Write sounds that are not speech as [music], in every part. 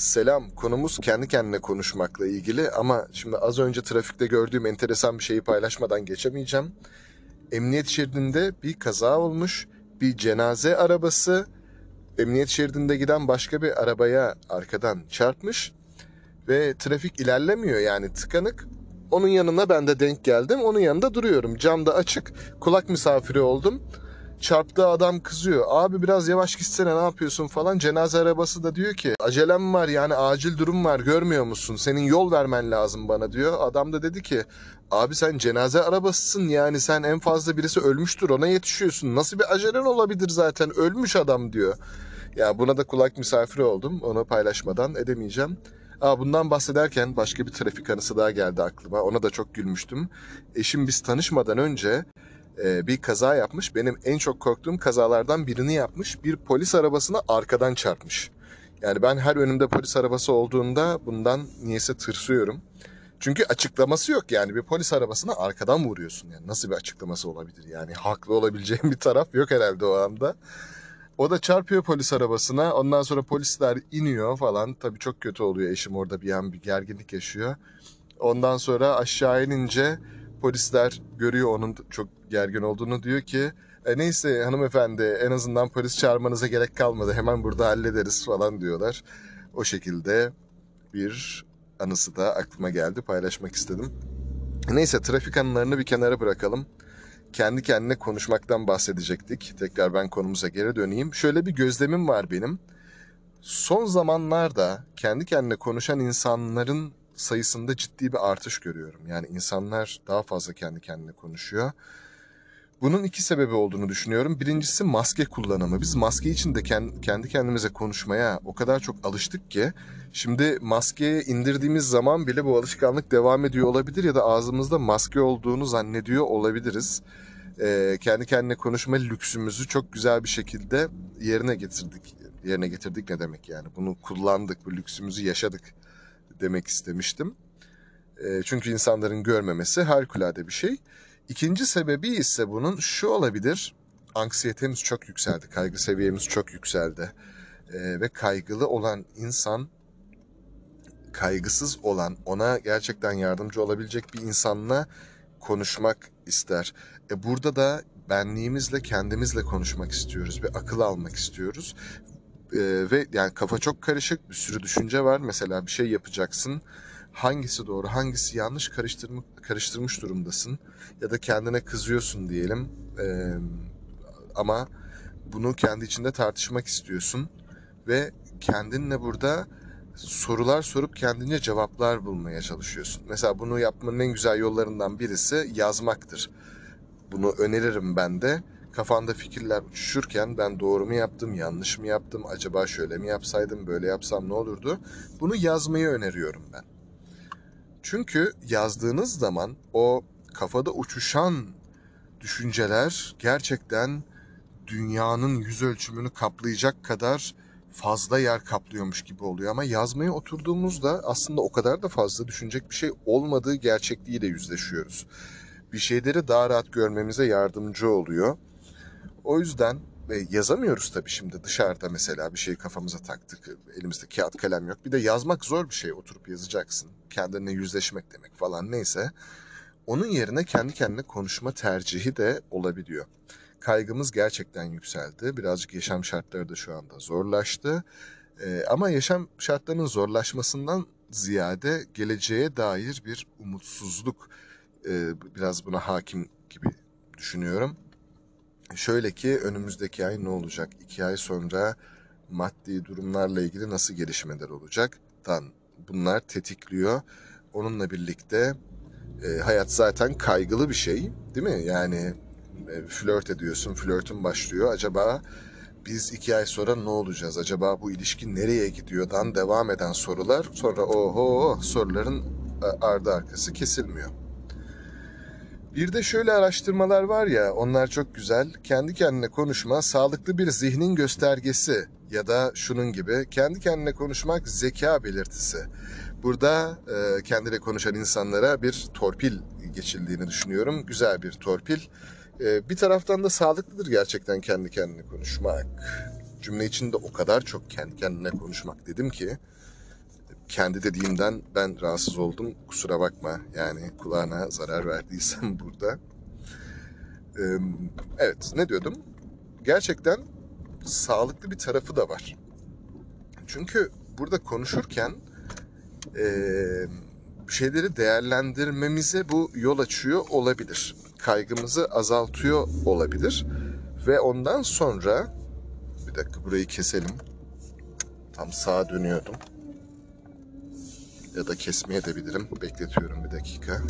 Selam. Konumuz kendi kendine konuşmakla ilgili ama şimdi az önce trafikte gördüğüm enteresan bir şeyi paylaşmadan geçemeyeceğim. Emniyet şeridinde bir kaza olmuş. Bir cenaze arabası emniyet şeridinde giden başka bir arabaya arkadan çarpmış ve trafik ilerlemiyor yani tıkanık. Onun yanına ben de denk geldim. Onun yanında duruyorum. Cam da açık. Kulak misafiri oldum. Çarptığı adam kızıyor. Abi biraz yavaş gitsene ne yapıyorsun falan. Cenaze arabası da diyor ki acelem var yani acil durum var görmüyor musun? Senin yol vermen lazım bana diyor. Adam da dedi ki abi sen cenaze arabasısın yani sen en fazla birisi ölmüştür ona yetişiyorsun. Nasıl bir acelen olabilir zaten ölmüş adam diyor. Ya buna da kulak misafiri oldum. Onu paylaşmadan edemeyeceğim. Aa, bundan bahsederken başka bir trafik anısı daha geldi aklıma. Ona da çok gülmüştüm. Eşim biz tanışmadan önce e, bir kaza yapmış. Benim en çok korktuğum kazalardan birini yapmış. Bir polis arabasına arkadan çarpmış. Yani ben her önümde polis arabası olduğunda bundan niyeyse tırsıyorum. Çünkü açıklaması yok yani bir polis arabasına arkadan vuruyorsun. Yani nasıl bir açıklaması olabilir yani haklı olabileceğim bir taraf yok herhalde o anda. O da çarpıyor polis arabasına. Ondan sonra polisler iniyor falan. Tabii çok kötü oluyor eşim orada bir an bir gerginlik yaşıyor. Ondan sonra aşağı inince polisler görüyor onun çok gergin olduğunu diyor ki e neyse hanımefendi en azından polis çağırmanıza gerek kalmadı hemen burada hallederiz falan diyorlar. O şekilde bir anısı da aklıma geldi paylaşmak istedim. Neyse trafik anılarını bir kenara bırakalım. Kendi kendine konuşmaktan bahsedecektik. Tekrar ben konumuza geri döneyim. Şöyle bir gözlemim var benim. Son zamanlarda kendi kendine konuşan insanların sayısında ciddi bir artış görüyorum. Yani insanlar daha fazla kendi kendine konuşuyor. Bunun iki sebebi olduğunu düşünüyorum. Birincisi maske kullanımı. Biz maske için de kendi kendimize konuşmaya o kadar çok alıştık ki şimdi maskeyi indirdiğimiz zaman bile bu alışkanlık devam ediyor olabilir ya da ağzımızda maske olduğunu zannediyor olabiliriz. Ee, kendi kendine konuşma lüksümüzü çok güzel bir şekilde yerine getirdik. Yerine getirdik ne demek yani? Bunu kullandık, bu lüksümüzü yaşadık demek istemiştim. E, çünkü insanların görmemesi harikulade bir şey. İkinci sebebi ise bunun şu olabilir. Anksiyetemiz çok yükseldi, kaygı seviyemiz çok yükseldi. E, ve kaygılı olan insan, kaygısız olan, ona gerçekten yardımcı olabilecek bir insanla konuşmak ister. E burada da benliğimizle, kendimizle konuşmak istiyoruz. Bir akıl almak istiyoruz. Ve yani kafa çok karışık bir sürü düşünce var. Mesela bir şey yapacaksın. Hangisi doğru, hangisi yanlış karıştırma, karıştırmış durumdasın. Ya da kendine kızıyorsun diyelim. Ee, ama bunu kendi içinde tartışmak istiyorsun. Ve kendinle burada sorular sorup kendince cevaplar bulmaya çalışıyorsun. Mesela bunu yapmanın en güzel yollarından birisi yazmaktır. Bunu öneririm ben de kafanda fikirler uçuşurken ben doğru mu yaptım, yanlış mı yaptım, acaba şöyle mi yapsaydım, böyle yapsam ne olurdu? Bunu yazmayı öneriyorum ben. Çünkü yazdığınız zaman o kafada uçuşan düşünceler gerçekten dünyanın yüz ölçümünü kaplayacak kadar fazla yer kaplıyormuş gibi oluyor ama yazmaya oturduğumuzda aslında o kadar da fazla düşünecek bir şey olmadığı gerçekliğiyle yüzleşiyoruz. Bir şeyleri daha rahat görmemize yardımcı oluyor. O yüzden e, yazamıyoruz tabii şimdi dışarıda mesela bir şey kafamıza taktık. Elimizde kağıt kalem yok. Bir de yazmak zor bir şey. Oturup yazacaksın. Kendine yüzleşmek demek falan neyse. Onun yerine kendi kendine konuşma tercihi de olabiliyor. Kaygımız gerçekten yükseldi. Birazcık yaşam şartları da şu anda zorlaştı. Ee, ama yaşam şartlarının zorlaşmasından ziyade geleceğe dair bir umutsuzluk e, biraz buna hakim gibi düşünüyorum. Şöyle ki önümüzdeki ay ne olacak? İki ay sonra maddi durumlarla ilgili nasıl gelişmeler olacak? Dan bunlar tetikliyor. Onunla birlikte e, hayat zaten kaygılı bir şey değil mi? Yani e, flört ediyorsun, flörtün başlıyor. Acaba biz iki ay sonra ne olacağız? Acaba bu ilişki nereye gidiyordan devam eden sorular. Sonra oho soruların e, ardı arkası kesilmiyor. Bir de şöyle araştırmalar var ya onlar çok güzel. Kendi kendine konuşma sağlıklı bir zihnin göstergesi ya da şunun gibi kendi kendine konuşmak zeka belirtisi. Burada e, kendiyle konuşan insanlara bir torpil geçildiğini düşünüyorum. Güzel bir torpil. E, bir taraftan da sağlıklıdır gerçekten kendi kendine konuşmak. Cümle içinde o kadar çok kendi kendine konuşmak dedim ki kendi dediğimden ben rahatsız oldum. Kusura bakma yani kulağına zarar verdiysem [laughs] burada. Evet ne diyordum? Gerçekten sağlıklı bir tarafı da var. Çünkü burada konuşurken şeyleri değerlendirmemize bu yol açıyor olabilir. Kaygımızı azaltıyor olabilir. Ve ondan sonra bir dakika burayı keselim. Tam sağa dönüyordum. Ya da kesmeye de bilirim. Bekletiyorum bir dakika.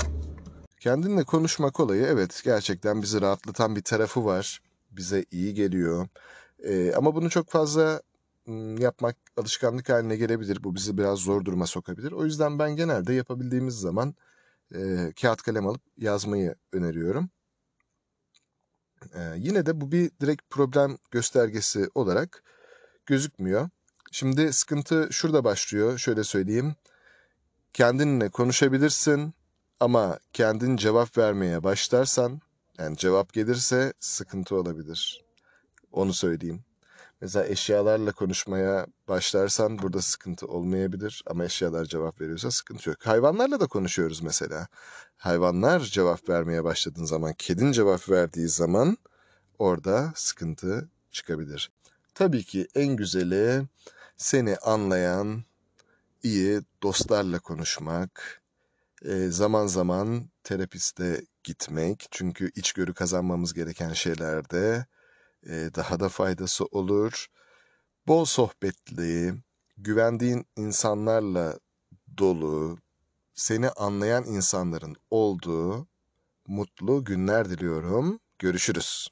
Kendinle konuşmak olayı evet gerçekten bizi rahatlatan bir tarafı var. Bize iyi geliyor. Ee, ama bunu çok fazla yapmak alışkanlık haline gelebilir. Bu bizi biraz zor duruma sokabilir. O yüzden ben genelde yapabildiğimiz zaman e, kağıt kalem alıp yazmayı öneriyorum. Ee, yine de bu bir direkt problem göstergesi olarak gözükmüyor. Şimdi sıkıntı şurada başlıyor. Şöyle söyleyeyim. Kendinle konuşabilirsin ama kendin cevap vermeye başlarsan, yani cevap gelirse sıkıntı olabilir. Onu söyleyeyim. Mesela eşyalarla konuşmaya başlarsan burada sıkıntı olmayabilir ama eşyalar cevap veriyorsa sıkıntı yok. Hayvanlarla da konuşuyoruz mesela. Hayvanlar cevap vermeye başladığın zaman, kedin cevap verdiği zaman orada sıkıntı çıkabilir. Tabii ki en güzeli seni anlayan iyi dostlarla konuşmak, e, zaman zaman terapiste gitmek. Çünkü içgörü kazanmamız gereken şeylerde e, daha da faydası olur. Bol sohbetli, güvendiğin insanlarla dolu, seni anlayan insanların olduğu mutlu günler diliyorum. Görüşürüz.